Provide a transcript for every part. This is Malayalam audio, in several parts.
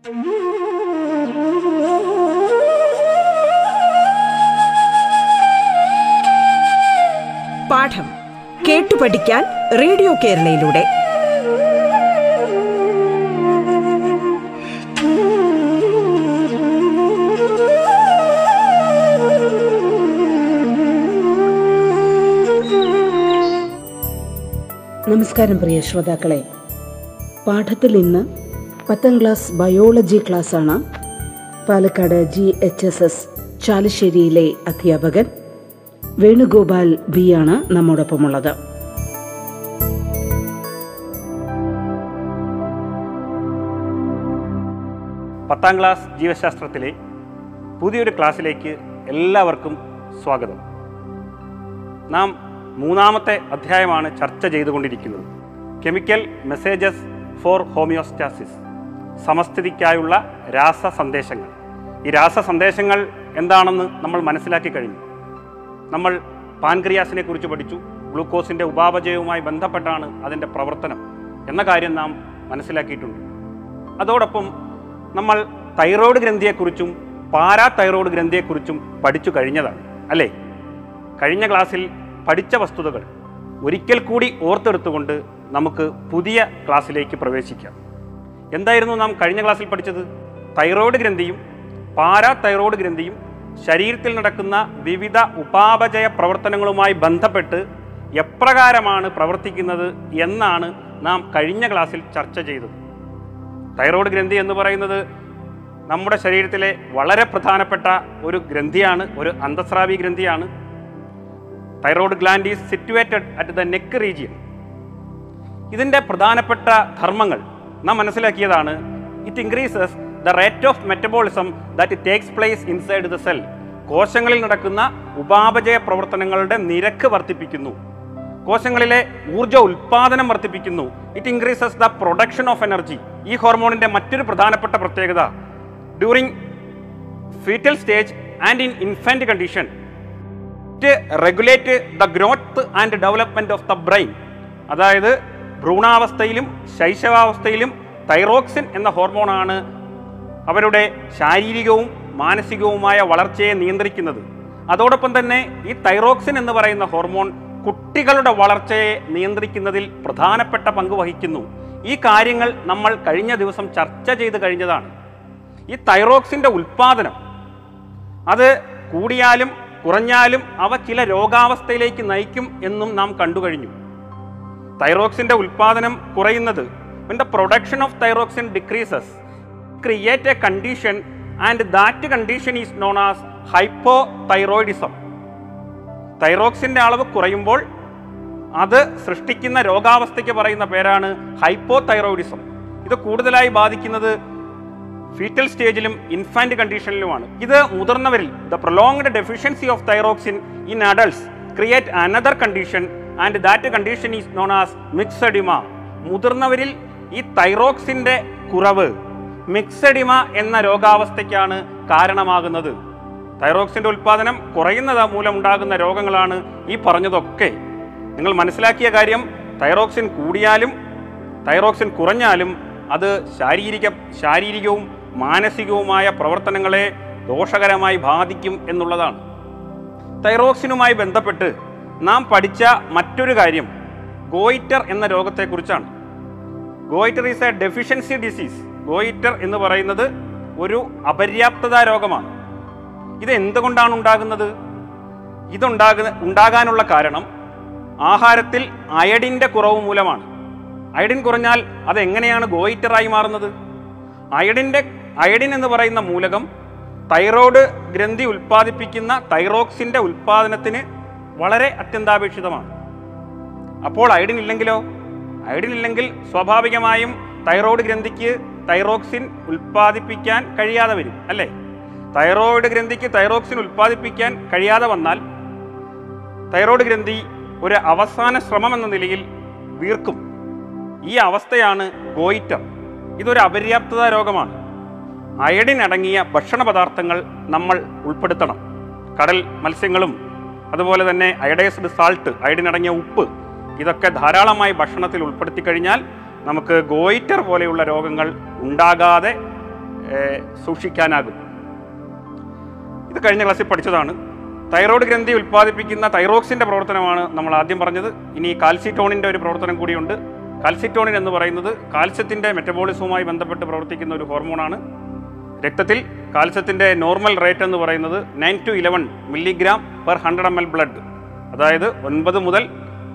പാഠം കേട്ടു പഠിക്കാൻ റേഡിയോ കേരളയിലൂടെ. നമസ്കാരം പ്രിയ ശ്രോതാക്കളെ. പാഠത്തിൽ ഇന്ന് പത്താം ക്ലാസ് ബയോളജി ക്ലാസ്സാണ്. Palakkad G H S S ചാലശ്ശേരിയിലെ അധ്യാപകൻ വേണുഗോപാൽ ബി ആണ് നമ്മോടൊപ്പമുള്ളത്. പത്താം ക്ലാസ് ജീവശാസ്ത്രത്തിലെ പുതിയൊരു ക്ലാസ്സിലേക്ക് എല്ലാവർക്കും സ്വാഗതം. നാം മൂന്നാമത്തെ അധ്യായമാണ് ചർച്ച ചെയ്തുകൊണ്ടിരിക്കുന്നത്. Chemical messages for homeostasis. സമസ്ഥിതിക്കായുള്ള രാസ സന്ദേശങ്ങൾ. ഈ രാസ സന്ദേശങ്ങൾ എന്താണെന്ന് നമ്മൾ മനസ്സിലാക്കി കഴിഞ്ഞു. നമ്മൾ പാൻക്രിയാസിനെ കുറിച്ച് പഠിച്ചു. ഗ്ലൂക്കോസിന്റെ ഉപാപചയവുമായി ബന്ധപ്പെട്ടാണ് അതിന്റെ പ്രവർത്തനം എന്ന കാര്യം നാം മനസ്സിലാക്കിയിട്ടുണ്ട്. അതോടൊപ്പം നമ്മൾ തൈറോയ്ഡ് ഗ്രന്ഥിയെക്കുറിച്ചും പാരാ തൈറോയ്ഡ് ഗ്രന്ഥിയെക്കുറിച്ചും പഠിച്ചു കഴിഞ്ഞതാണ് അല്ലേ? കഴിഞ്ഞ ക്ലാസ്സിൽ പഠിച്ച വസ്തുതകൾ ഒരിക്കൽ കൂടി ഓർത്തെടുത്തുകൊണ്ട് നമുക്ക് പുതിയ ക്ലാസ്സിലേക്ക് പ്രവേശിക്കാം. എന്തായിരുന്നു നാം കഴിഞ്ഞ ക്ലാസ്സിൽ പഠിച്ചത്? തൈറോയ്ഡ് ഗ്രന്ഥിയും പാരാ തൈറോയ്ഡ് ഗ്രന്ഥിയും ശരീരത്തിൽ നടക്കുന്ന വിവിധ ഉപാപചയ പ്രവർത്തനങ്ങളുമായി ബന്ധപ്പെട്ട് എപ്രകാരമാണ് പ്രവർത്തിക്കുന്നത് എന്നാണ് നാം കഴിഞ്ഞ ക്ലാസ്സിൽ ചർച്ച ചെയ്തത്. തൈറോയ്ഡ് ഗ്രന്ഥി എന്ന് പറയുന്നത് നമ്മുടെ ശരീരത്തിലെ വളരെ പ്രധാനപ്പെട്ട ഒരു ഗ്രന്ഥിയാണ് ഒരു അന്തസ്രാവി ഗ്രന്ഥിയാണ്. Thyroid gland is situated at the neck region. ഇതിന്റെ പ്രധാനപ്പെട്ട ധർമ്മങ്ങൾ നാം മനസ്സിലാക്കിയതാണ്. It increases the rate of metabolism that takes place inside the cell കോശങ്ങളിൽ നടക്കുന്ന ഉപാപചയ പ്രവർത്തനങ്ങളുടെ നിരക്ക് വർദ്ധിപ്പിക്കുന്നു. കോശങ്ങളിലെ ഊർജ ഉൽപാദനം വർദ്ധിപ്പിക്കുന്നു. It increases the production of energy ഈ ഹോർമോണിന്റെ മറ്റൊരു പ്രധാനപ്പെട്ട പ്രത്യേകത. During foetal stage and in infant condition it regulate the growth and development of the brain അതായത് ഭ്രൂണാവസ്ഥയിലും ശൈശവാവസ്ഥയിലും തൈറോക്സിൻ എന്ന ഹോർമോണാണ് അവരുടെ ശാരീരികവും മാനസികവുമായ വളർച്ചയെ നിയന്ത്രിക്കുന്നത്. അതോടൊപ്പം തന്നെ ഈ തൈറോക്സിൻ എന്ന് പറയുന്ന ഹോർമോൺ കുട്ടികളുടെ വളർച്ചയെ നിയന്ത്രിക്കുന്നതിൽ പ്രധാനപ്പെട്ട പങ്ക് വഹിക്കുന്നു. ഈ കാര്യങ്ങൾ നമ്മൾ കഴിഞ്ഞ ദിവസം ചർച്ച ചെയ്ത് കഴിഞ്ഞതാണ്. ഈ തൈറോക്സിന്റെ ഉൽപ്പാദനം അത് കൂടിയാലും കുറഞ്ഞാലും അവ ചില രോഗാവസ്ഥയിലേക്ക് നയിക്കും എന്നും നാം കണ്ടു കഴിഞ്ഞു. തൈറോക്സിന്റെ ഉൽപ്പാദനം കുറയുന്നത് when the production of thyroxine decreases create a condition and that condition is known as hypothyroidism തൈറോക്സിന്റെ അളവ് കുറയുമ്പോൾ അത് സൃഷ്ടിക്കുന്ന രോഗാവസ്ഥയ്ക്ക് പറയുന്ന പേരാണ് ഹൈപ്പോ തൈറോയിഡിസം ഇത് കൂടുതലായി ബാധിക്കുന്നത് ഫീറ്റൽ സ്റ്റേജിലും ഇൻഫാന്റ് കണ്ടീഷനിലുമാണ് ഇത് മുതിർന്നവരിൽ the prolonged deficiency of thyroxine in adults create another condition and that condition is known as myxoedema മുതിർന്നവരിൽ ഈ തൈറോക്സിന്റെ കുറവ് മിക്സഡിമ എന്ന രോഗാവസ്ഥയ്ക്കാണ് കാരണമാകുന്നത്. തൈറോക്സിന്റെ ഉൽപ്പാദനം കുറയുന്നത് മൂലം ഉണ്ടാകുന്ന രോഗങ്ങളാണ് ഈ പറഞ്ഞതൊക്കെ. നിങ്ങൾ മനസ്സിലാക്കിയ കാര്യം തൈറോക്സിൻ കൂടിയാലും തൈറോക്സിൻ കുറഞ്ഞാലും അത് ശാരീരിക ശാരീരികവും മാനസികവുമായ പ്രവർത്തനങ്ങളെ ദോഷകരമായി ബാധിക്കും എന്നുള്ളതാണ്. തൈറോക്സിനുമായി ബന്ധപ്പെട്ട് നാം പഠിച്ച മറ്റൊരു കാര്യം ഗോയിറ്റർ എന്ന രോഗത്തെക്കുറിച്ചാണ്. Goitre is a deficiency disease. Goitre എന്ന് പറയുന്നത് ഒരു അപര്യാപ്തത രോഗമാണ്. ഇത് എന്തുകൊണ്ടാണ് ഉണ്ടാകുന്നത്? ഇതുണ്ടാകുന്ന ഉണ്ടാകാനുള്ള കാരണം ആഹാരത്തിൽ അയഡിന്റെ കുറവ് മൂലമാണ്. അയഡിൻ കുറഞ്ഞാൽ അതെങ്ങനെയാണ് ഗോയിറ്ററായി മാറുന്നത്? അയഡിന്റെ അയഡിൻ എന്ന് പറയുന്ന മൂലകം തൈറോയ്ഡ് ഗ്രന്ഥി ഉൽപ്പാദിപ്പിക്കുന്ന തൈറോക്സിന്റെ ഉൽപ്പാദനത്തിന് വളരെ അത്യന്താപേക്ഷിതമാണ്. അപ്പോൾ അയഡിൻ ഇല്ലെങ്കിലോ? അയഡിൻ ഇല്ലെങ്കിൽ സ്വാഭാവികമായും തൈറോയ്ഡ് ഗ്രന്ഥിക്ക് തൈറോക്സിൻ ഉൽപ്പാദിപ്പിക്കാൻ കഴിയാതെ വരും അല്ലേ? തൈറോയ്ഡ് ഗ്രന്ഥിക്ക് തൈറോക്സിൻ ഉൽപ്പാദിപ്പിക്കാൻ കഴിയാതെ വന്നാൽ തൈറോയ്ഡ് ഗ്രന്ഥി ഒരു അവസാന ശ്രമം എന്ന നിലയിൽ വീർക്കും. ഈ അവസ്ഥയാണ് ഗോയിറ്റർ ഇതൊരു അപര്യാപ്തത രോഗമാണ്. അയഡിൻ അടങ്ങിയ ഭക്ഷണ പദാർത്ഥങ്ങൾ നമ്മൾ ഉൾപ്പെടുത്തണം. കടൽ മത്സ്യങ്ങളും അതുപോലെ തന്നെ അയഡൈസ്ഡ് സാൾട്ട് അയഡിൻ അടങ്ങിയ ഉപ്പ് ഇതൊക്കെ ധാരാളമായി ഭക്ഷണത്തിൽ ഉൾപ്പെടുത്തി കഴിഞ്ഞാൽ നമുക്ക് ഗോയിറ്റർ പോലെയുള്ള രോഗങ്ങൾ ഉണ്ടാകാതെ സൂക്ഷിക്കാനാകും. ഇത് കഴിഞ്ഞ ക്ലാസ്സിൽ പഠിച്ചതാണ്. തൈറോയ്ഡ് ഗ്രന്ഥി ഉൽപ്പാദിപ്പിക്കുന്ന തൈറോക്സിന്റെ പ്രവർത്തനമാണ് നമ്മൾ ആദ്യം പറഞ്ഞത്. ഇനി കാൽസിറ്റോണിന്റെ ഒരു പ്രവർത്തനം കൂടിയുണ്ട്. കാൽസിറ്റോണിൻ എന്ന് പറയുന്നത് കാൽസ്യത്തിന്റെ മെറ്റബോളിസവുമായി ബന്ധപ്പെട്ട് പ്രവർത്തിക്കുന്ന ഒരു ഹോർമോണാണ് രക്തത്തിൽ കാൽസ്യത്തിന്റെ നോർമൽ റേറ്റ് എന്ന് പറയുന്നത് nine two eleven milligram per hundred M L blood. അതായത് ഒൻപത് മുതൽ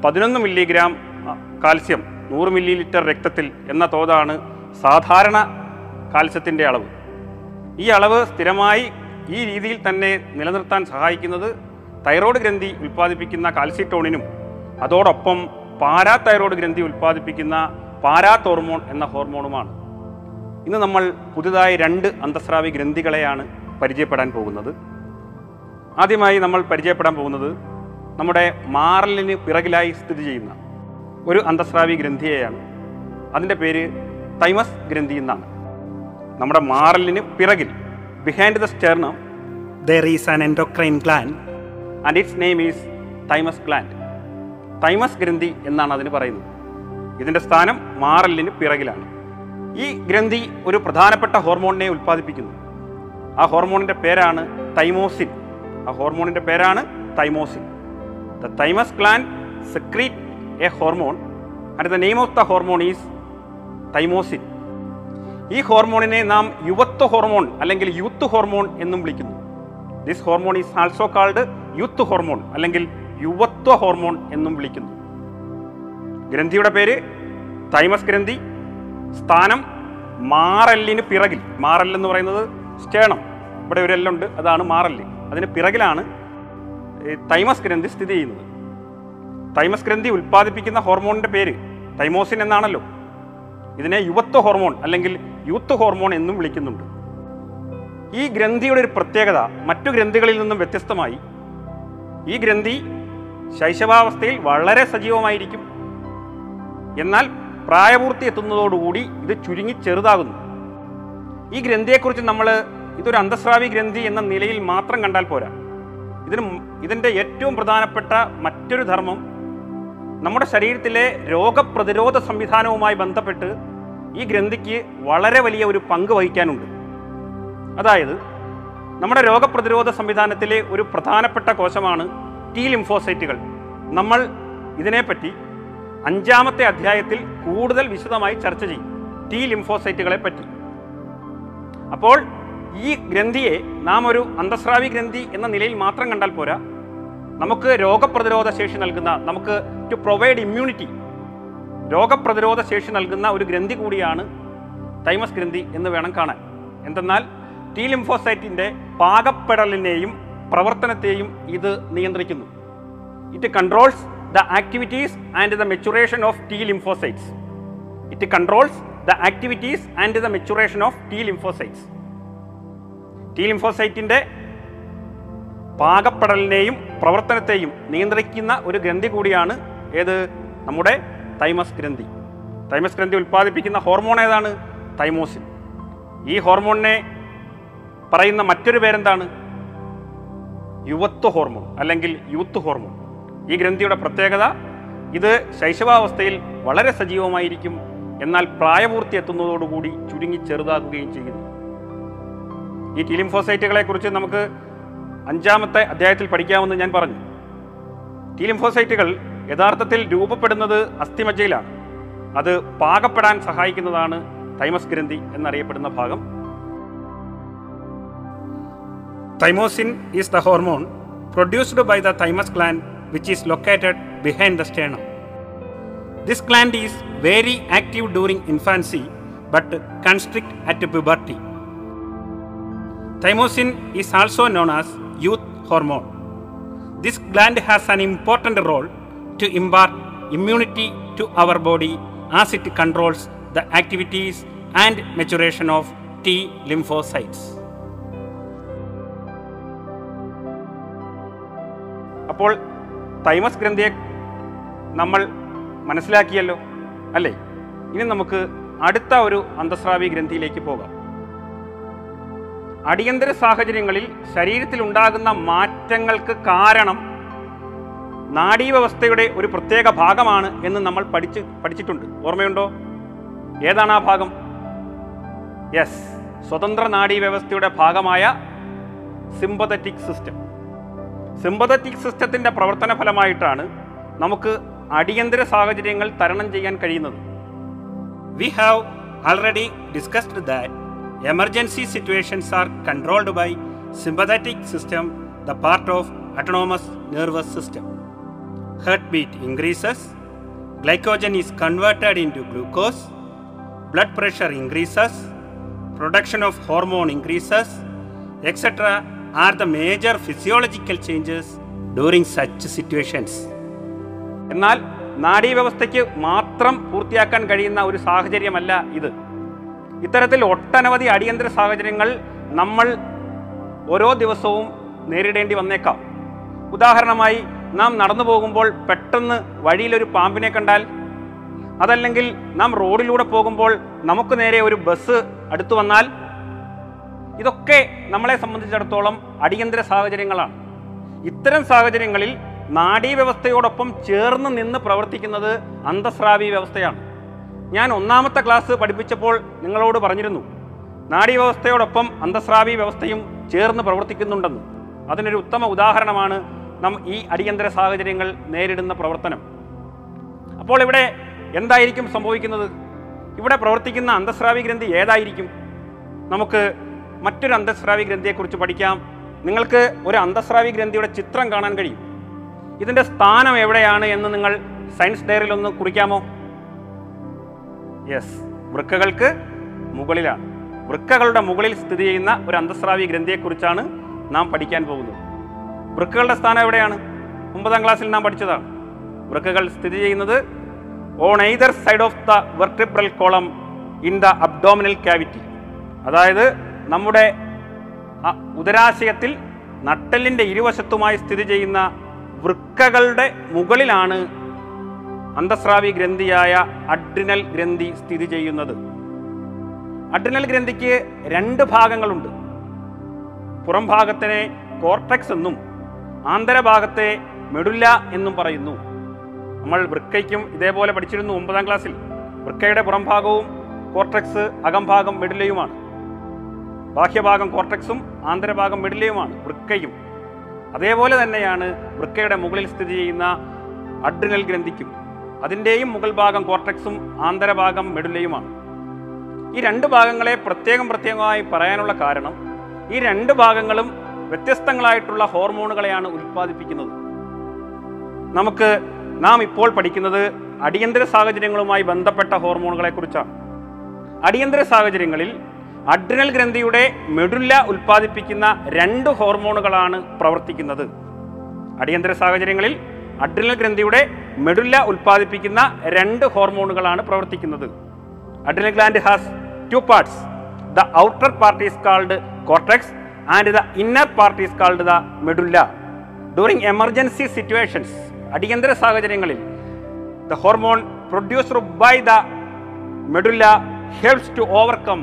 പതിനൊന്ന് മില്ലിഗ്രാം കാൽസ്യം നൂറ് മില്ലി ലിറ്റർ രക്തത്തിൽ എന്ന തോതാണ് സാധാരണ കാൽസ്യത്തിന്റെ അളവ്. ഈ അളവ് സ്ഥിരമായി ഈ രീതിയിൽ തന്നെ നിലനിർത്താൻ സഹായിക്കുന്നത് തൈറോയ്ഡ് ഗ്രന്ഥി ഉൽപ്പാദിപ്പിക്കുന്ന കാൽസിറ്റോണിനും അതോടൊപ്പം പാരാ തൈറോയ്ഡ് ഗ്രന്ഥി ഉൽപ്പാദിപ്പിക്കുന്ന പാരാത്തോർമോൺ എന്ന ഹോർമോണുമാണ്. ഇന്ന് നമ്മൾ പുതുതായി രണ്ട് അന്തസ്രാവി ഗ്രന്ഥികളെയാണ് പരിചയപ്പെടാൻ പോകുന്നത്. ആദ്യമായി നമ്മൾ പരിചയപ്പെടാൻ പോകുന്നത് നമ്മുടെ മാറലിന് പിറകിലായി സ്ഥിതി ചെയ്യുന്ന ഒരു അന്തസ്രാവി ഗ്രന്ഥിയെയാണ്. അതിന്റെ പേര് തൈമസ് ഗ്രന്ഥി എന്നാണ്. നമ്മുടെ മാറലിന് പിറകിൽ behind the sternum there is an endocrine gland and its name is thymus gland thymus ഗ്രന്ഥി എന്നാണ് അതിന് പറയുന്നത്. ഇതിന്റെ സ്ഥാനം മാറലിന് പിറകിലാണ്. ഈ ഗ്രന്ഥി ഒരു പ്രധാനപ്പെട്ട ഹോർമോണിനെ ഉൽപ്പാദിപ്പിക്കുന്നു. ആ ഹോർമോണിന്റെ പേരാണ് തൈമോസിൻ. ആ ഹോർമോണിന്റെ പേരാണ് thymosin. The thymus gland secrete a hormone and the name of the hormone is thymosin ഈ ഹോർമോണിനെ നാം യുവത്വ ഹോർമോൺ അല്ലെങ്കിൽ യൂത്ത് ഹോർമോൺ എന്നും വിളിക്കുന്നു. This hormone is also called youth hormone അല്ലെങ്കിൽ യുവത്വ ഹോർമോൺ എന്നും വിളിക്കുന്നു. ഗ്രന്ഥിയുടെ പേര് തൈമസ് ഗ്രന്ഥി സ്ഥാനം മാറല്ലിന് പിറകിൽ. മാറല്ലെന്ന് പറയുന്നത് സ്റ്റേണം. ഇവിടെ ഒരു എല്ലുണ്ട് അതാണ് മാറല്ല്. അതിന് പിറകിലാണ് തൈമസ് ഗ്രന്ഥി സ്ഥിതി ചെയ്യുന്നത്. തൈമസ് ഗ്രന്ഥി ഉൽപ്പാദിപ്പിക്കുന്ന ഹോർമോണിന്റെ പേര് തൈമോസിൻ എന്നാണല്ലോ. ഇതിനെ യുവത്വ ഹോർമോൺ അല്ലെങ്കിൽ യൂത്ത് ഹോർമോൺ എന്നും വിളിക്കുന്നുണ്ട്. ഈ ഗ്രന്ഥിയുടെ ഒരു പ്രത്യേകത മറ്റു ഗ്രന്ഥികളിൽ നിന്നും വ്യത്യസ്തമായി ഈ ഗ്രന്ഥി ശൈശവാവസ്ഥയിൽ വളരെ സജീവമായിരിക്കും. എന്നാൽ പ്രായപൂർത്തി എത്തുന്നതോടുകൂടി ഇത് ചുരുങ്ങി ചെറുതാകുന്നു. ഈ ഗ്രന്ഥിയെക്കുറിച്ച് നമ്മൾ ഇതൊരു അന്തസ്രാവി ഗ്രന്ഥി എന്ന നിലയിൽ മാത്രം കണ്ടാൽ പോരാ. ഇതിന് ഇതിന്റെ ഏറ്റവും പ്രധാനപ്പെട്ട മറ്റൊരു ധർമ്മം നമ്മുടെ ശരീരത്തിലെ രോഗപ്രതിരോധ സംവിധാനവുമായി ബന്ധപ്പെട്ട് ഈ ഗ്രന്ഥിക്ക് വളരെ വലിയ ഒരു പങ്ക് വഹിക്കാനുണ്ട്. അതായത് നമ്മുടെ രോഗപ്രതിരോധ സംവിധാനത്തിലെ ഒരു പ്രധാനപ്പെട്ട കോശമാണ് ടി ലിംഫോസൈറ്റുകൾ നമ്മൾ ഇതിനെപ്പറ്റി അഞ്ചാമത്തെ അധ്യായത്തിൽ കൂടുതൽ വിശദമായി ചർച്ച ചെയ്യും. ടി ലിംഫോസൈറ്റുകളെ പറ്റി. അപ്പോൾ ഈ ഗ്രന്ഥിയെ നാം ഒരു അന്തസ്രാവി ഗ്രന്ഥി എന്ന നിലയിൽ മാത്രം കണ്ടാൽ പോരാ. നമുക്ക് രോഗപ്രതിരോധ ശേഷി നൽകുന്ന നമുക്ക് ടു പ്രൊവൈഡ് ഇമ്മ്യൂണിറ്റി രോഗപ്രതിരോധ ശേഷി നൽകുന്ന ഒരു ഗ്രന്ഥി കൂടിയാണ് തൈമസ് ഗ്രന്ഥി എന്ന് വേണം കാണാൻ. എന്തെന്നാൽ ടി ലിംഫോസൈറ്റിന്റെ പാകപ്പെടലിനെയും പ്രവർത്തനത്തെയും ഇത് നിയന്ത്രിക്കുന്നു. It controls the activities and the maturation of T lymphocytes it controls the activities and the maturation of T lymphocytes T ലിംഫോസൈറ്റിന്റെ പാകപ്പെടലിനെയും പ്രവർത്തനത്തെയും നിയന്ത്രിക്കുന്ന ഒരു ഗ്രന്ഥി കൂടിയാണ് ഏത്? നമ്മുടെ തൈമസ് ഗ്രന്ഥി. തൈമസ് ഗ്രന്ഥി ഉൽപ്പാദിപ്പിക്കുന്ന ഹോർമോൺ ഏതാണ്? തൈമോസിൻ. ഈ ഹോർമോണിനെ പറയുന്ന മറ്റൊരു പേരെന്താണ്? യുവത്വ ഹോർമോൺ അല്ലെങ്കിൽ യൂത്ത് ഹോർമോൺ. ഈ ഗ്രന്ഥിയുടെ പ്രത്യേകത ഇത് ശൈശവാവസ്ഥയിൽ വളരെ സജീവമായിരിക്കും. എന്നാൽ പ്രായപൂർത്തി എത്തുന്നതോടുകൂടി ചുരുങ്ങി ചെറുതാക്കുകയും ചെയ്യുന്നു. ഈ ടീലിംഫോസൈറ്റുകളെ കുറിച്ച് നമുക്ക് അഞ്ചാമത്തെ അധ്യായത്തിൽ പഠിക്കാമെന്ന് ഞാൻ പറഞ്ഞു. ടീലിംഫോസൈറ്റുകൾ യഥാർത്ഥത്തിൽ രൂപപ്പെടുന്നത് അസ്ഥിമജ്ജയിലാണ്. അത് പാകപ്പെടാൻ സഹായിക്കുന്നതാണ് തൈമസ് ഗ്രന്ഥി എന്നറിയപ്പെടുന്ന ഭാഗം. Thymosin is the hormone produced by the thymus gland Which is located behind the sternum This gland is very active during infancy but constrict at puberty. Thymosin is also known as youth hormone. This gland has an important role to impart immunity to our body as it controls the activities and maturation of T lymphocytes. അപ്പോൾ തൈമസ് ഗ്രന്ഥിയെ നമ്മൾ മനസ്സിലാക്കിയല്ലോ അല്ലേ? ഇനി നമുക്ക് അടുത്ത ഒരു അന്തസ്രാവി ഗ്രന്ഥിയിലേക്ക് പോകാം. അടിയന്തര സാഹചര്യങ്ങളിൽ ശരീരത്തിൽ ഉണ്ടാകുന്ന മാറ്റങ്ങൾക്ക് കാരണം നാഡീവ്യവസ്ഥയുടെ ഒരു പ്രത്യേക ഭാഗമാണ് എന്ന് നമ്മൾ പഠിച്ച് പഠിച്ചിട്ടുണ്ട്. ഓർമ്മയുണ്ടോ? ഏതാണ് ആ ഭാഗം? യെസ് സ്വതന്ത്ര നാഡീവ്യവസ്ഥയുടെ ഭാഗമായ സിമ്പതറ്റിക് സിസ്റ്റം. സിമ്പതറ്റിക് സിസ്റ്റത്തിന്റെ പ്രവർത്തന ഫലമായിട്ടാണ് നമുക്ക് അടിയന്തര സാഹചര്യങ്ങൾ തരണം ചെയ്യാൻ കഴിയുന്നത് we have already discussed that emergency situations are controlled by sympathetic system the part of autonomous nervous system heart beat increases glycogen is converted into glucose blood pressure increases production of hormone increases etc. are the major physiological changes during such situations എന്നാൽ നാഡീവ്യവസ്ഥയ്ക്ക് മാത്രം പൂർത്തിയാക്കാൻ കഴിയുന്ന ഒരു സാഹചര്യമല്ല ഇത്. ഇത്തരത്തിൽ ഒട്ടനവധി അടിയന്തര സാഹചര്യങ്ങൾ നമ്മൾ ഓരോ ദിവസവും നേരിടേണ്ടി വന്നേക്കാം. ഉദാഹരണമായി നാം നടന്നു പോകുമ്പോൾ പെട്ടെന്ന് വഴിയിലൊരു പാമ്പിനെ കണ്ടാൽ അതല്ലെങ്കിൽ നാം റോഡിലൂടെ പോകുമ്പോൾ നമുക്ക് നേരെ ഒരു ബസ് അടുത്തു വന്നാൽ ഇതൊക്കെ നമ്മളെ സംബന്ധിച്ചിടത്തോളം അടിയന്തര സാഹചര്യങ്ങളാണ്. ഇത്തരം സാഹചര്യങ്ങളിൽ നാഡീവ്യവസ്ഥയോടൊപ്പം ചേർന്ന് നിന്ന് പ്രവർത്തിക്കുന്നത് അന്തസ്രാവി വ്യവസ്ഥയാണ്. ഞാൻ ഒന്നാമത്തെ ക്ലാസ് പഠിപ്പിച്ചപ്പോൾ നിങ്ങളോട് പറഞ്ഞിരുന്നു നാഡീവ്യവസ്ഥയോടൊപ്പം അന്തസ്രാവി വ്യവസ്ഥയും ചേർന്ന് പ്രവർത്തിക്കുന്നുണ്ടെന്ന്. അതിനൊരു ഉത്തമ ഉദാഹരണമാണ് നാം ഈ അടിയന്തര സാഹചര്യങ്ങൾ നേരിടുന്ന പ്രവർത്തനം. അപ്പോൾ ഇവിടെ എന്തായിരിക്കും സംഭവിക്കുന്നത്? ഇവിടെ പ്രവർത്തിക്കുന്ന അന്തസ്രാവി ഗ്രന്ഥി ഏതായിരിക്കും? നമുക്ക് മറ്റൊരു അന്തസ്രാവി ഗ്രന്ഥിയെക്കുറിച്ച് പഠിക്കാം. നിങ്ങൾക്ക് ഒരു അന്തസ്രാവി ഗ്രന്ഥിയുടെ ചിത്രം കാണാൻ കഴിയും. ഇതിന്റെ സ്ഥാനം എവിടെയാണ് എന്ന് നിങ്ങൾ സയൻസ് ഡയറിയിൽ ഒന്ന് കുറിക്കാമോ? യെസ് വൃക്കകൾക്ക് മുകളിലാണ്. വൃക്കകളുടെ മുകളിൽ സ്ഥിതി ചെയ്യുന്ന ഒരു അന്തസ്രാവി ഗ്രന്ഥിയെക്കുറിച്ചാണ് നാം പഠിക്കാൻ പോകുന്നത്. വൃക്കകളുടെ സ്ഥാനം എവിടെയാണ്? ഒമ്പതാം ക്ലാസ്സിൽ നാം പഠിച്ചതാണ്. വൃക്കകൾ സ്ഥിതി ചെയ്യുന്നത് on either side of the vertebral column in the abdominal cavity അതായത് നമ്മുടെ ഉദരാശയത്തിൽ നട്ടലിന്റെ ഇരുവശത്തുമായി സ്ഥിതി ചെയ്യുന്ന വൃക്കകളുടെ മുകളിലാണ് അന്തസ്രാവി ഗ്രന്ഥിയായ അഡ്രിനൽ ഗ്രന്ഥി സ്ഥിതി ചെയ്യുന്നത്. അഡ്രിനൽ ഗ്രന്ഥിക്ക് രണ്ട് ഭാഗങ്ങളുണ്ട്. പുറം ഭാഗത്തിനെ കോർട്ടക്സ് എന്നും ആന്തരഭാഗത്തെ മെഡുല്ല എന്നും പറയുന്നു. നമ്മൾ വൃക്കയ്ക്കും ഇതേപോലെ പഠിച്ചിരുന്നു ഒമ്പതാം ക്ലാസ്സിൽ. വൃക്കയുടെ പുറംഭാഗവും കോർട്ടക്സ് അകംഭാഗം മെഡുലയുമാണ് ബാഹ്യഭാഗം കോർട്ടക്സും ആന്തരഭാഗം മിഡിലയുമാണ് വൃക്കയും. അതേപോലെ തന്നെയാണ് വൃക്കയുടെ മുകളിൽ സ്ഥിതി ചെയ്യുന്ന അഡ്രിനൽ ഗ്രന്ഥിക്കും. അതിന്റെയും മുകൾ ഭാഗം കോർട്ടക്സും ആന്തരഭാഗം മെഡുലയുമാണ്. ഈ രണ്ട് ഭാഗങ്ങളെ പ്രത്യേകം പ്രത്യേകമായി പറയാനുള്ള കാരണം ഈ രണ്ട് ഭാഗങ്ങളും വ്യത്യസ്തങ്ങളായിട്ടുള്ള ഹോർമോണുകളെയാണ് ഉൽപ്പാദിപ്പിക്കുന്നത്. നമുക്ക് നാം ഇപ്പോൾ പഠിക്കുന്നത് അടിയന്തര സാഹചര്യങ്ങളുമായി ബന്ധപ്പെട്ട ഹോർമോണുകളെ കുറിച്ചാണ് അടിയന്തര സാഹചര്യങ്ങളിൽ അഡ്രിനൽ ഗ്രന്ഥിയുടെ മെഡുല്ല ഉൽപ്പാദിപ്പിക്കുന്ന രണ്ട് ഹോർമോണുകളാണ് പ്രവർത്തിക്കുന്നത്. അടിയന്തര സാഹചര്യങ്ങളിൽ അഡ്രിനൽ ഗ്രന്ഥിയുടെ മെഡുല്ല ഉൽപ്പാദിപ്പിക്കുന്ന രണ്ട് ഹോർമോണുകളാണ് പ്രവർത്തിക്കുന്നത്. Adrenal gland has two parts the outer part is called cortex and the inner part is called the medulla during emergency situations അടിയന്തര സാഹചര്യങ്ങളിൽ the hormone produced by the medulla helps to overcome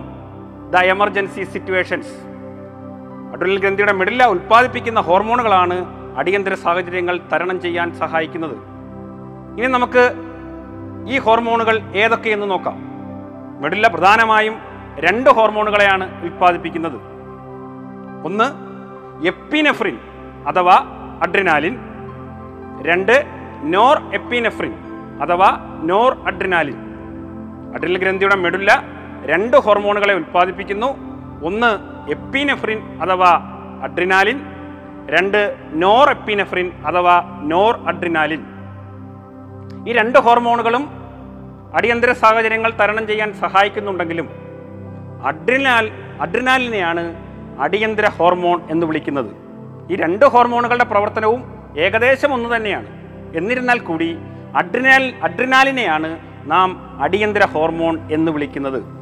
the emergency situations. Adrenal ഗ്രന്ഥിയുടെ മിഡില ഉൽപ്പാദിപ്പിക്കുന്ന ഹോർമോണുകളാണ് അടിയന്തര സാഹചര്യങ്ങൾ തരണം ചെയ്യാൻ സഹായിക്കുന്നത്. ഇനി നമുക്ക് ഈ ഹോർമോണുകൾ ഏതൊക്കെയെന്ന് നോക്കാം. മെഡുല്ല പ്രധാനമായും രണ്ട് ഹോർമോണുകളെയാണ് ഉൽപ്പാദിപ്പിക്കുന്നത്. ഒന്ന് എപ്പിനെഫ്രിൻ അഥവാ അഡ്രിനാലിൻ. രണ്ട് നോർ എപ്പിനെഫ്രിൻ അഥവാ നോർ അഡ്രിനാലിൻ. അഡ്രിനൽ ഗ്രന്ഥിയുടെ മെഡുല്ല രണ്ട് ഹോർമോണുകളെ ഉൽപ്പാദിപ്പിക്കുന്നു. ഒന്ന് എപ്പിനെഫ്രിൻ അഥവാ അഡ്രിനാലിൻ രണ്ട് നോർ എപ്പിനെഫ്രിൻ അഥവാ നോർ അഡ്രിനാലിൻ ഈ രണ്ട് ഹോർമോണുകളും അടിയന്തര സാഹചര്യങ്ങൾ തരണം ചെയ്യാൻ സഹായിക്കുന്നുണ്ടെങ്കിലും അഡ്രിനാൽ അഡ്രിനാലിനെയാണ് അടിയന്തര ഹോർമോൺ എന്ന് വിളിക്കുന്നത്. ഈ രണ്ട് ഹോർമോണുകളുടെ പ്രവർത്തനവും ഏകദേശം ഒന്ന് തന്നെയാണ്. എന്നിരുന്നാൽ കൂടി അഡ്രിനാൽ അഡ്രിനാലിനെയാണ് നാം അടിയന്തര ഹോർമോൺ എന്ന് വിളിക്കുന്നത്.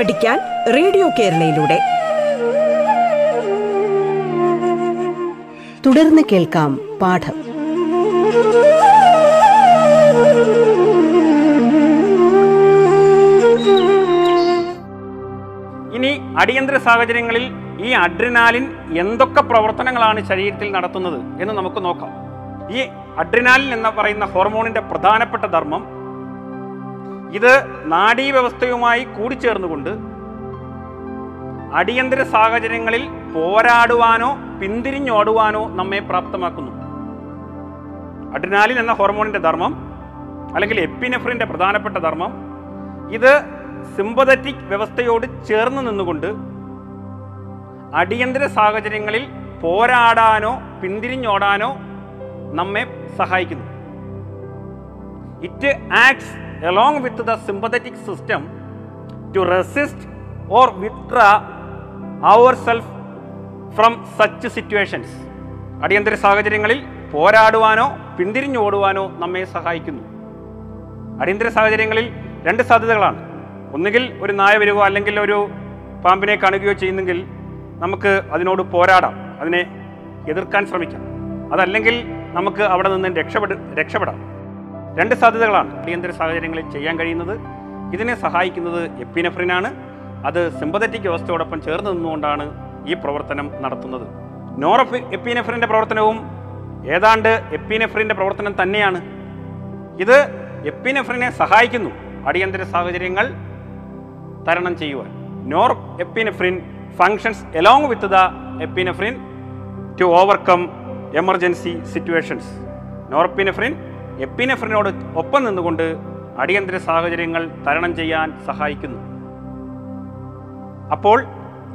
പഠിക്കാൻ റേഡിയോ കേരളയിലൂടെ. തുടർന്ന് കേൾക്കാം പാഠം. ഇനി അടിയന്തര സാഹചര്യങ്ങളിൽ ഈ അഡ്രിനാലിൻ എന്തൊക്കെ പ്രവർത്തനങ്ങളാണ് ശരീരത്തിൽ നടത്തുന്നത് എന്ന് നമുക്ക് നോക്കാം. ഈ അഡ്രിനാലിൻ എന്ന് പറയുന്ന ഹോർമോണിന്റെ പ്രധാനപ്പെട്ട ധർമ്മം ഇത് നാഡീവ്യവസ്ഥയുമായി കൂടിച്ചേർന്നുകൊണ്ട് അടിയന്തര സാഹചര്യങ്ങളിൽ പോരാടുവാനോ പിന്തിരിഞ്ഞോടുവാനോ നമ്മെ പ്രാപ്തമാക്കുന്നു. അഡ്രിനാലിൻ എന്ന ഹോർമോണിന്റെ ധർമ്മം അല്ലെങ്കിൽ എപ്പിനെഫ്രിന്റെ പ്രധാനപ്പെട്ട ധർമ്മം ഇത് സിമ്പതറ്റിക് വ്യവസ്ഥയോട് ചേർന്ന് നിന്നുകൊണ്ട് അടിയന്തര സാഹചര്യങ്ങളിൽ പോരാടാനോ പിന്തിരിഞ്ഞോടാനോ നമ്മെ സഹായിക്കുന്നു. It acts along the sympathetic system to resist or withdraw ourself from such situations അടിയന്തര സാഹചര്യങ്ങളിൽ പോരാടുവാനോ പിന്തിരിഞ്ഞോടുവാനോ നമ്മെ സഹായിക്കുന്നു. അടിയന്തര സാഹചര്യങ്ങളിൽ രണ്ട് സാധ്യതകളാണ്. ഒന്നുകിൽ ഒരു നായ വരുവോ അല്ലെങ്കിൽ ഒരു പാമ്പിനെ കാണുകയോ ചെയ്യുന്നെങ്കിൽ നമുക്ക് അതിനോട് പോരാടാം. അതിനെ എതിർക്കാൻ ശ്രമിക്കാം. അതല്ലെങ്കിൽ നമുക്ക് അവിടെ നിന്ന് രക്ഷപ്പെട് രക്ഷപ്പെടാം. രണ്ട് സാധ്യതകളാണ് അടിയന്തര സാഹചര്യങ്ങളിൽ ചെയ്യാൻ കഴിയുന്നത്. ഇതിനെ സഹായിക്കുന്നത് എപ്പിനെഫ്രിനാണ്. അത് സിമ്പതറ്റിക് വ്യവസ്ഥയോടൊപ്പം ചേർന്ന് നിന്നുകൊണ്ടാണ് ഈ പ്രവർത്തനം നടത്തുന്നത്. നോറഫ് എപ്പിനെഫ്രിന്റെ പ്രവർത്തനവും ഏതാണ്ട് എപ്പിനെഫ്രിന്റെ പ്രവർത്തനം തന്നെയാണ്. ഇത് എപ്പിനെഫ്രിനെ സഹായിക്കുന്നു അടിയന്തര സാഹചര്യങ്ങൾ തരണം ചെയ്യുവാൻ. Norepinephrine functions along with the epinephrine to overcome emergency situations. Norepinephrine എപ്പിനെഫ്രിനോട് ഒപ്പം നിന്നുകൊണ്ട് അടിയന്തര സാഹചര്യങ്ങൾ തരണം ചെയ്യാൻ സഹായിക്കുന്നു. അപ്പോൾ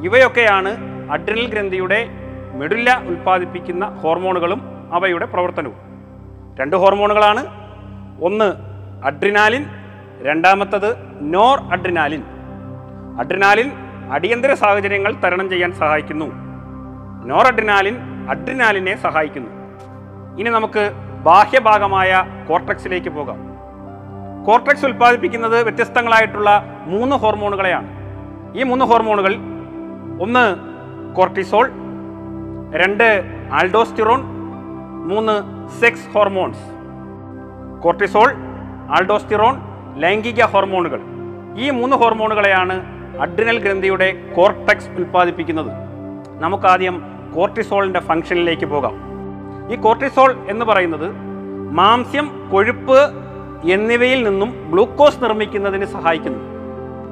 ഇവയൊക്കെയാണ് അഡ്രിനൽ ഗ്രന്ഥിയുടെ മെഡുല്ല ഉൽപ്പാദിപ്പിക്കുന്ന ഹോർമോണുകളും അവയുടെ പ്രവർത്തനവും. രണ്ട് ഹോർമോണുകളാണ്. ഒന്ന് അഡ്രിനാലിൻ രണ്ടാമത്തത് നോർ അഡ്രിനാലിൻ. അഡ്രിനാലിൻ അടിയന്തര സാഹചര്യങ്ങൾ തരണം ചെയ്യാൻ സഹായിക്കുന്നു. നോർ അഡ്രിനാലിൻ അഡ്രിനാലിനെ സഹായിക്കുന്നു. ഇനി നമുക്ക് ബാഹ്യഭാഗമായ കോർട്ടക്സിലേക്ക് പോകാം. കോർട്ടക്സ് ഉൽപ്പാദിപ്പിക്കുന്നത് വ്യത്യസ്തങ്ങളായിട്ടുള്ള മൂന്ന് ഹോർമോണുകളെയാണ്. ഈ മൂന്ന് ഹോർമോണുകൾ ഒന്ന് കോർട്ടിസോൾ രണ്ട് ആൾഡോസ്റ്റിറോൺ മൂന്ന് സെക്സ് ഹോർമോൺസ്. കോർട്ടിസോൾ ആൾഡോസ്റ്റിറോൺ ലൈംഗിക ഹോർമോണുകൾ. ഈ മൂന്ന് ഹോർമോണുകളെയാണ് അഡ്രിനൽ ഗ്രന്ഥിയുടെ കോർട്ടക്സ് ഉൽപ്പാദിപ്പിക്കുന്നത്. നമുക്കാദ്യം കോർട്ടിസോളിന്റെ ഫംഗ്ഷനിലേക്ക് പോകാം. ഈ കോർട്ടിസോൾ എന്ന് പറയുന്നത് മാംസ്യം കൊഴുപ്പ് എന്നിവയിൽ നിന്നും ഗ്ലൂക്കോസ് നിർമ്മിക്കുന്നതിന് സഹായിക്കുന്നു.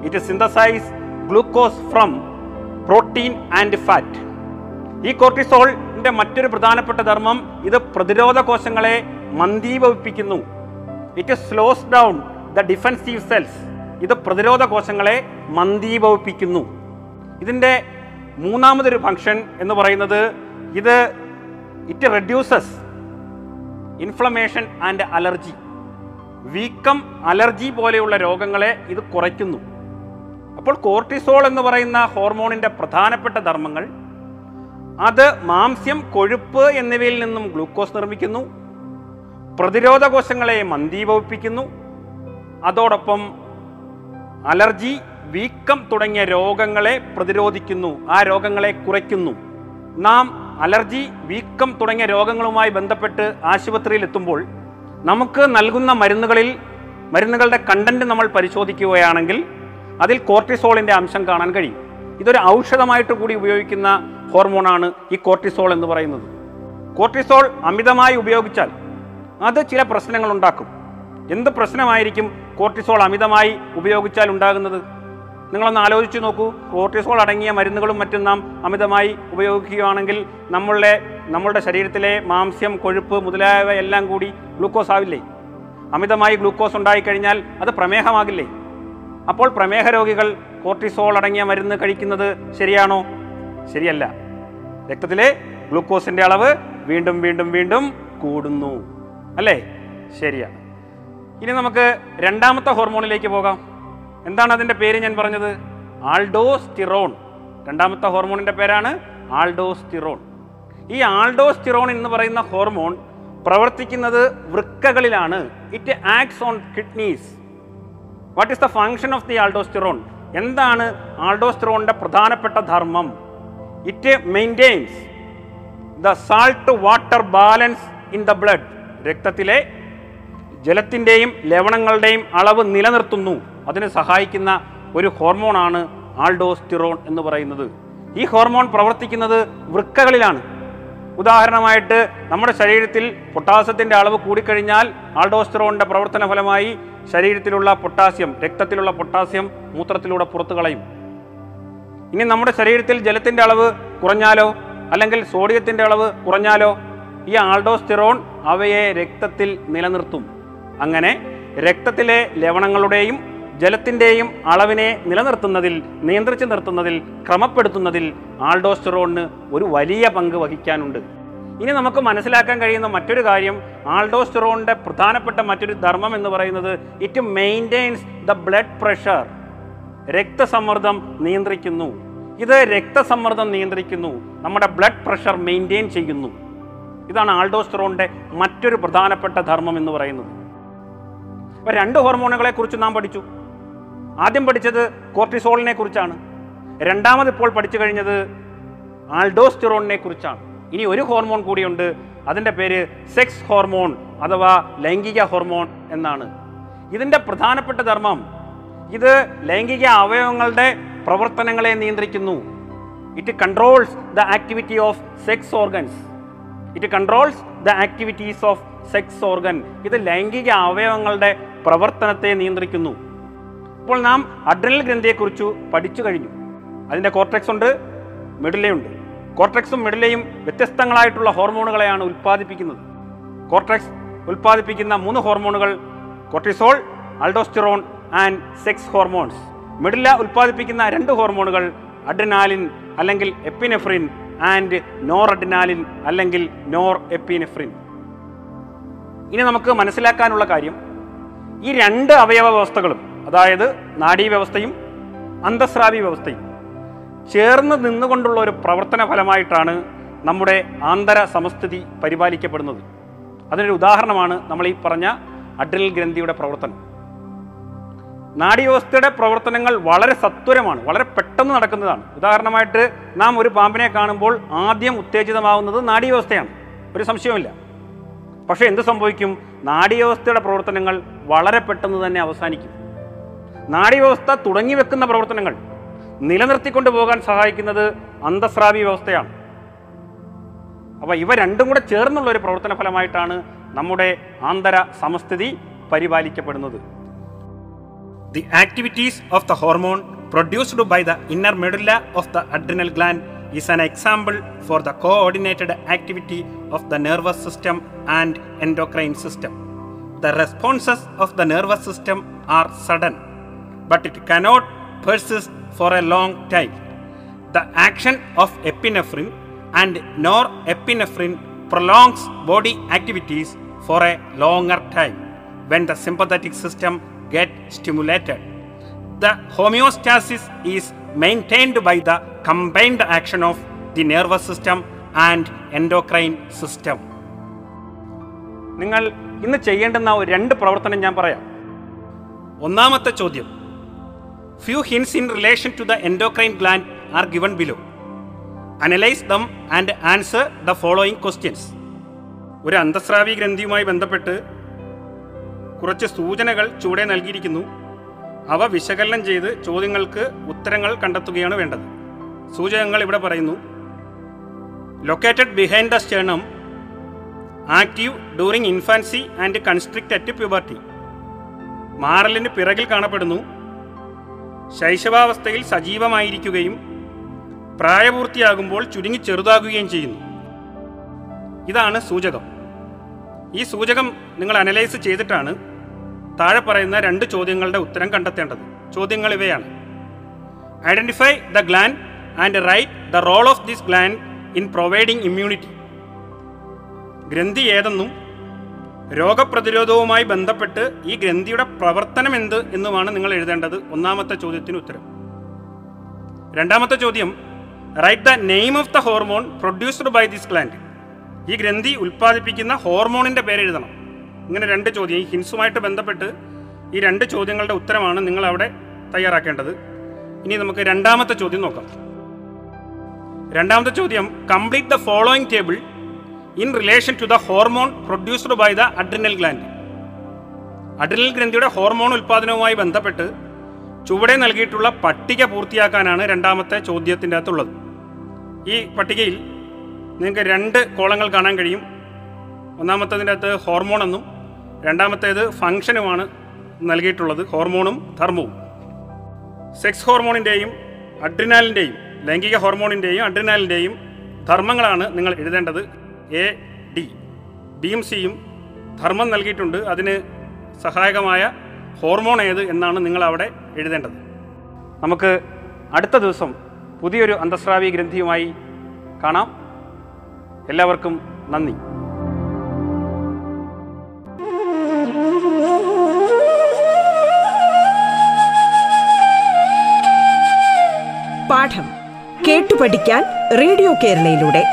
It synthesize glucose from protein and fat ഈ കോർട്ടിസോളിന്റെ മറ്റൊരു പ്രധാനപ്പെട്ട ധർമ്മം ഇത് പ്രതിരോധ കോശങ്ങളെ മന്ദീഭവിപ്പിക്കുന്നു. It slows down the defensive cells ഇത് പ്രതിരോധ കോശങ്ങളെ മന്ദീഭവിപ്പിക്കുന്നു. ഇതിന്റെ മൂന്നാമതൊരു ഫങ്ഷൻ എന്ന് പറയുന്നത് ഇത് it reduces inflammation and allergy വീക്കം അലർജി പോലെയുള്ള രോഗങ്ങളെ ഇത് കുറയ്ക്കുന്നു. അപ്പോൾ കോർട്ടിസോൾ എന്ന് പറയുന്ന ഹോർമോണിന്റെ പ്രധാനപ്പെട്ട ധർമ്മങ്ങൾ അത് മാംസ്യം കൊഴുപ്പ് എന്നിവയിൽ നിന്നും ഗ്ലൂക്കോസ് നിർമ്മിക്കുന്നു. പ്രതിരോധ കോശങ്ങളെ മന്ദീഭവിപ്പിക്കുന്നു. അതോടൊപ്പം അലർജി വീക്കം തുടങ്ങിയ രോഗങ്ങളെ പ്രതിരോധിക്കുന്നു. ആ രോഗങ്ങളെ കുറയ്ക്കുന്നു. നാം അലർജി വീക്കം തുടങ്ങിയ രോഗങ്ങളുമായി ബന്ധപ്പെട്ട് ആശുപത്രിയിൽ എത്തുമ്പോൾ നമുക്ക് നൽകുന്ന മരുന്നുകളിൽ മരുന്നുകളുടെ കണ്ടന്റ് നമ്മൾ പരിശോധിക്കുകയാണെങ്കിൽ അതിൽ കോർട്ടിസോളിന്റെ അംശം കാണാൻ കഴിയും. ഇതൊരു ഔഷധമായിട്ട് കൂടി ഉപയോഗിക്കുന്ന ഹോർമോണാണ് ഈ കോർട്ടിസോൾ എന്ന് പറയുന്നത്. കോർട്ടിസോൾ അമിതമായി ഉപയോഗിച്ചാൽ അത് ചില പ്രശ്നങ്ങൾ ഉണ്ടാക്കും. എന്ത് പ്രശ്നമായിരിക്കും കോർട്ടിസോൾ അമിതമായി ഉപയോഗിച്ചാൽ ഉണ്ടാകുന്നത്? നിങ്ങളൊന്ന് ആലോചിച്ച് നോക്കൂ. കോർട്ടിസോൾ അടങ്ങിയ മരുന്നുകളും മറ്റും നാം അമിതമായി ഉപയോഗിക്കുകയാണെങ്കിൽ നമ്മളുടെ നമ്മളുടെ ശരീരത്തിലെ മാംസ്യം കൊഴുപ്പ് മുതലായവ എല്ലാം കൂടി ഗ്ലൂക്കോസ് ആവില്ലേ? അമിതമായി ഗ്ലൂക്കോസ് ഉണ്ടായിക്കഴിഞ്ഞാൽ അത് പ്രമേഹമാകില്ലേ? അപ്പോൾ പ്രമേഹ രോഗികൾ കോർട്ടിസോൾ അടങ്ങിയ മരുന്ന് കഴിക്കുന്നത് ശരിയാണോ? ശരിയല്ല. രക്തത്തിലെ ഗ്ലൂക്കോസിന്റെ അളവ് വീണ്ടും വീണ്ടും വീണ്ടും കൂടുന്നു. അല്ലേ? ശരിയാണ് ഇനി നമുക്ക് രണ്ടാമത്തെ ഹോർമോണിലേക്ക് പോകാം. എന്താണ് അതിന്റെ പേര് ഞാൻ പറഞ്ഞത്? ആൾഡോസ്റ്റിറോൺ. രണ്ടാമത്തെ ഹോർമോണിന്റെ പേരാണ് ആൾഡോസ്റ്റിറോൺ. ഈ ആൾഡോസ്റ്റിറോൺ എന്ന് പറയുന്ന ഹോർമോൺ പ്രവർത്തിക്കുന്നത് വൃക്കകളിലാണ്. It acts on kidneys what is the function of the aldosterone എന്താണ് ആൾഡോസ്റ്റിറോണിന്റെ പ്രധാനപ്പെട്ട ധർമ്മം? It maintains the salt water balance in the blood രക്തത്തിലെ ജലത്തിന്റെയും ലവണങ്ങളുടെയും അളവ് നിലനിർത്തുന്നു. അതിന് സഹായിക്കുന്ന ഒരു ഹോർമോണാണ് ആൾഡോസ്റ്റിറോൺ എന്ന് പറയുന്നത്. ഈ ഹോർമോൺ പ്രവർത്തിക്കുന്നത് വൃക്കകളിലാണ്. ഉദാഹരണമായിട്ട് നമ്മുടെ ശരീരത്തിൽ പൊട്ടാസ്യത്തിന്റെ അളവ് കൂടിക്കഴിഞ്ഞാൽ ആൾഡോസ്റ്ററോണിന്റെ പ്രവർത്തന ഫലമായി ശരീരത്തിലുള്ള പൊട്ടാസ്യം രക്തത്തിലുള്ള പൊട്ടാസ്യം മൂത്രത്തിലൂടെ പുറത്തു കളയും. ഇനി നമ്മുടെ ശരീരത്തിൽ ജലത്തിന്റെ അളവ് കുറഞ്ഞാലോ? അല്ലെങ്കിൽ സോഡിയത്തിന്റെ അളവ് കുറഞ്ഞാലോ? ഈ ആൾഡോസ്റ്റിറോൺ അവയെ രക്തത്തിൽ നിലനിർത്തും. അങ്ങനെ രക്തത്തിലെ ലവണങ്ങളുടെയും ജലത്തിന്റെയും അളവിനെ നിലനിർത്തുന്നതിൽ നിയന്ത്രിച്ചു നിർത്തുന്നതിൽ ക്രമപ്പെടുത്തുന്നതിൽ ആൾഡോസ്റ്ററോണിന് ഒരു വലിയ പങ്ക് വഹിക്കാനുണ്ട്. ഇനി നമുക്ക് മനസ്സിലാക്കാൻ കഴിയുന്ന മറ്റൊരു കാര്യം ആൾഡോസ്റ്ററോണിന്റെ പ്രധാനപ്പെട്ട മറ്റൊരു ധർമ്മം എന്ന് പറയുന്നത് it maintains the blood pressure രക്തസമ്മർദ്ദം നിയന്ത്രിക്കുന്നു. ഇത് രക്തസമ്മർദ്ദം നിയന്ത്രിക്കുന്നു. നമ്മുടെ ബ്ലഡ് പ്രഷർ മെയിന്റെയിൻ ചെയ്യുന്നു. ഇതാണ് ആൾഡോസ്റ്ററോണിന്റെ മറ്റൊരു പ്രധാനപ്പെട്ട ധർമ്മം എന്ന് പറയുന്നത്. അപ്പോൾ രണ്ട് ഹോർമോണുകളെ കുറിച്ച് നാം പഠിച്ചു. ആദ്യം പഠിച്ചത് കോർട്ടിസോളിനെ കുറിച്ചാണ്. രണ്ടാമത് ഇപ്പോൾ പഠിച്ചു കഴിഞ്ഞത് ആൾഡോസ്റ്റിറോണിനെ കുറിച്ചാണ്. ഇനി ഒരു ഹോർമോൺ കൂടിയുണ്ട്. അതിന്റെ പേര് സെക്സ് ഹോർമോൺ അഥവാ ലൈംഗിക ഹോർമോൺ എന്നാണ്. ഇതിന്റെ പ്രധാനപ്പെട്ട ധർമ്മം ഇത് ലൈംഗിക അവയവങ്ങളുടെ പ്രവർത്തനങ്ങളെ നിയന്ത്രിക്കുന്നു. It controls the activity of sex organs it controls the activities of sex organ ഇത് ലൈംഗിക അവയവങ്ങളുടെ പ്രവർത്തനത്തെ നിയന്ത്രിക്കുന്നു. ഇപ്പോൾ നാം അഡ്രനൽ ഗ്രന്ഥിയെക്കുറിച്ച് പഠിച്ചു കഴിഞ്ഞു. അതിന്റെ കോർട്ടെക്സ് ഉണ്ട് മെഡിലയുണ്ട് കോർട്ടെക്സും മെഡിലയും വ്യത്യസ്തങ്ങളായിട്ടുള്ള ഹോർമോണുകളെയാണ് ഉൽപ്പാദിപ്പിക്കുന്നത്. കോർട്ടെക്സ് ഉൽപ്പാദിപ്പിക്കുന്ന മൂന്ന് ഹോർമോണുകൾ cortisol aldosterone and sex hormones medulla ഉൽപ്പാദിപ്പിക്കുന്ന രണ്ട് ഹോർമോണുകൾ അഡ്രിനാലിൻ അല്ലെങ്കിൽ എപ്പിനെഫ്രിൻ ആൻഡ് നോർ അഡ്രിനാലിൻ അല്ലെങ്കിൽ നോർ എപ്പിനെഫ്രിൻ ഇനി നമുക്ക് മനസ്സിലാക്കാനുള്ള കാര്യം ഈ രണ്ട് അവയവ വ്യവസ്ഥകളും അതായത് നാഡീവ്യവസ്ഥയും അന്തസ്രാവി വ്യവസ്ഥയും ചേർന്ന് നിന്നുകൊണ്ടുള്ള ഒരു പ്രവർത്തന ഫലമായിട്ടാണ് നമ്മുടെ ആന്തര സമസ്ഥിതി പരിപാലിക്കപ്പെടുന്നത്. അതിനൊരു ഉദാഹരണമാണ് നമ്മൾ ഈ പറഞ്ഞ അഡ്രിനൽ ഗ്രന്ഥിയുടെ പ്രവർത്തനം. നാഡീവ്യവസ്ഥയുടെ പ്രവർത്തനങ്ങൾ വളരെ സത്വരമാണ് വളരെ പെട്ടെന്ന് നടക്കുന്നതാണ്. ഉദാഹരണമായിട്ട് നാം ഒരു പാമ്പിനെ കാണുമ്പോൾ ആദ്യം ഉത്തേജിതമാവുന്നത് നാഡീവ്യവസ്ഥയാണ് ഒരു സംശയവുമില്ല. പക്ഷേ എന്ത് സംഭവിക്കും? നാഡീവ്യവസ്ഥയുടെ പ്രവർത്തനങ്ങൾ വളരെ പെട്ടെന്ന് തന്നെ അവസാനിക്കും. നാഡീവ്യവസ്ഥ തുടങ്ങി വെക്കുന്ന പ്രവർത്തനങ്ങൾ നിലനിർത്തിക്കൊണ്ടു പോകാൻ സഹായിക്കുന്നത് അന്തസ്രാവി വ്യവസ്ഥയാണ്. അപ്പോൾ ഇവ രണ്ടും കൂടെ ചേർന്നുള്ള ഒരു പ്രവർത്തന ഫലമായിട്ടാണ് നമ്മുടെ ആന്തര സമസ്ഥിതി പരിപാലിക്കപ്പെടുന്നത്. The activities of the hormone produced by the inner medulla of the adrenal gland is an example for the coordinated activity of the nervous system and endocrine system the responses of the nervous system are sudden but it cannot persist for a long time. The action of epinephrine and norepinephrine prolongs body activities for a longer time when the sympathetic system get stimulated. The homeostasis is maintained by the combined action of the nervous system and endocrine system. നിങ്ങൾ ഇന്ന് ചെയ്യേണ്ടുന്ന രണ്ട് പ്രവർത്തനം ഞാൻ പറയാം ഒന്നാമത്തെ ചോദ്യം few hints in relation to the endocrine gland are given below. Analyse them and answer the following questions ഒരു അന്തസ്രാവി ഗ്രന്ഥിയുമായി ബന്ധപ്പെട്ട് കുറച്ച് സൂചനകൾ ചുവടെ നൽകിയിരിക്കുന്നു. അവ വിശകലനം ചെയ്ത് ചോദ്യങ്ങൾക്ക് ഉത്തരങ്ങൾ കണ്ടെത്തുകയാണ് വേണ്ടത്. സൂചകങ്ങൾ ഇവിടെ പറയുന്നു. Located behind the sternum active during infancy and constrict at puberty മാറലിന് പിറകിൽ കാണപ്പെടുന്നു. ശൈശവാവസ്ഥയിൽ സജീവമായിരിക്കുകയും പ്രായപൂർത്തിയാകുമ്പോൾ ചുരുങ്ങി ചെറുതാകുകയും ചെയ്യുന്നു. ഇതാണ് സൂചകം. ഈ സൂചകം നിങ്ങൾ അനലൈസ് ചെയ്തിട്ടാണ് താഴെ പറയുന്ന രണ്ട് ചോദ്യങ്ങളുടെ ഉത്തരം കണ്ടെത്തേണ്ടത്. ചോദ്യങ്ങൾ ഇവയാണ്. Identify the gland and write the role of this gland in providing immunity ഗ്രന്ഥി ഏതെന്നും രോഗപ്രതിരോധവുമായി ബന്ധപ്പെട്ട് ഈ ഗ്രന്ഥിയുടെ പ്രവർത്തനം എന്ത് എന്നുമാണ് നിങ്ങൾ എഴുതേണ്ടത്? ഒന്നാമത്തെ ചോദ്യത്തിന് ഉത്തരം. രണ്ടാമത്തെ ചോദ്യം write the name of the hormone produced by this gland ഈ ഗ്രന്ഥി ഉൽപ്പാദിപ്പിക്കുന്ന ഹോർമോണിന്റെ പേര് എഴുതണം. ഇങ്ങനെ രണ്ട് ചോദ്യം ഈ ഹിൻസുമായിട്ട് ബന്ധപ്പെട്ട് ഈ രണ്ട് ചോദ്യങ്ങളുടെ ഉത്തരമാണ് നിങ്ങൾ അവിടെ തയ്യാറാക്കേണ്ടത്. ഇനി നമുക്ക് രണ്ടാമത്തെ ചോദ്യം നോക്കാം. രണ്ടാമത്തെ ചോദ്യം complete the following table in relation to the hormone produced by the adrenal gland adrenal ഗ്രന്ഥിയുടെ ഹോർമോൺ ഉൽപ്പാദനവുമായി ബന്ധപ്പെട്ട് ചുവടെ നൽകിയിട്ടുള്ള പട്ടിക പൂർത്തിയാക്കാനാണ് രണ്ടാമത്തെ ചോദ്യത്തിന്റെ അകത്തുള്ളത്. ഈ പട്ടികയിൽ നിങ്ങൾക്ക് രണ്ട് കോളങ്ങൾ കാണാൻ കഴിയും. ഒന്നാമത്തതിന്റെ അകത്ത് ഹോർമോൺ എന്നും രണ്ടാമത്തേത് ഫങ്ഷനുമാണ് നൽകിയിട്ടുള്ളത് ഹോർമോണും ധർമ്മവും. സെക്സ് ഹോർമോണിന്റെയും അഡ്രിനാലിന്റെയും ലൈംഗിക ഹോർമോണിന്റെയും അഡ്രിനാലിന്റെയും ധർമ്മങ്ങളാണ് നിങ്ങൾ എഴുതേണ്ടത്. A D. ബി എം സിയും ധർമ്മം നൽകിയിട്ടുണ്ട്. അതിന് സഹായകമായ ഹോർമോൺ ഏത് എന്നാണ് നിങ്ങൾ അവിടെ എഴുതേണ്ടത്. നമുക്ക് അടുത്ത ദിവസം പുതിയൊരു അന്തസ്രാവി ഗ്രന്ഥിയുമായി കാണാം. എല്ലാവർക്കും നന്ദി. പാഠം കേട്ടു പഠിക്കാൻ റേഡിയോ കേരളയിലൂടെ.